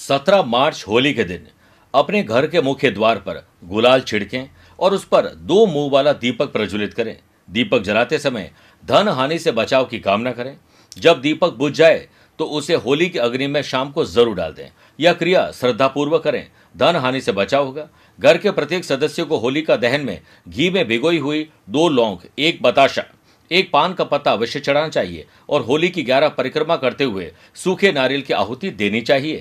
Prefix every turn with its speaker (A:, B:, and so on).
A: सत्रह मार्च होली के दिन अपने घर के मुख्य द्वार पर गुलाल छिड़कें और उस पर दो मुँह वाला दीपक प्रज्वलित करें। दीपक जलाते समय धन हानि से बचाव की कामना करें। जब दीपक बुझ जाए तो उसे होली की अग्नि में शाम को ज़रूर डाल दें। यह क्रिया श्रद्धापूर्वक करें। धन हानि से बचाव होगा। घर के प्रत्येक सदस्य को होली का दहन में घी में भिगोई हुई दो लौंग, एक बताशा, एक पान का पत्ता अवश्य चढ़ाना चाहिए और होली की ग्यारह परिक्रमा करते हुए सूखे नारियल की आहुति देनी चाहिए।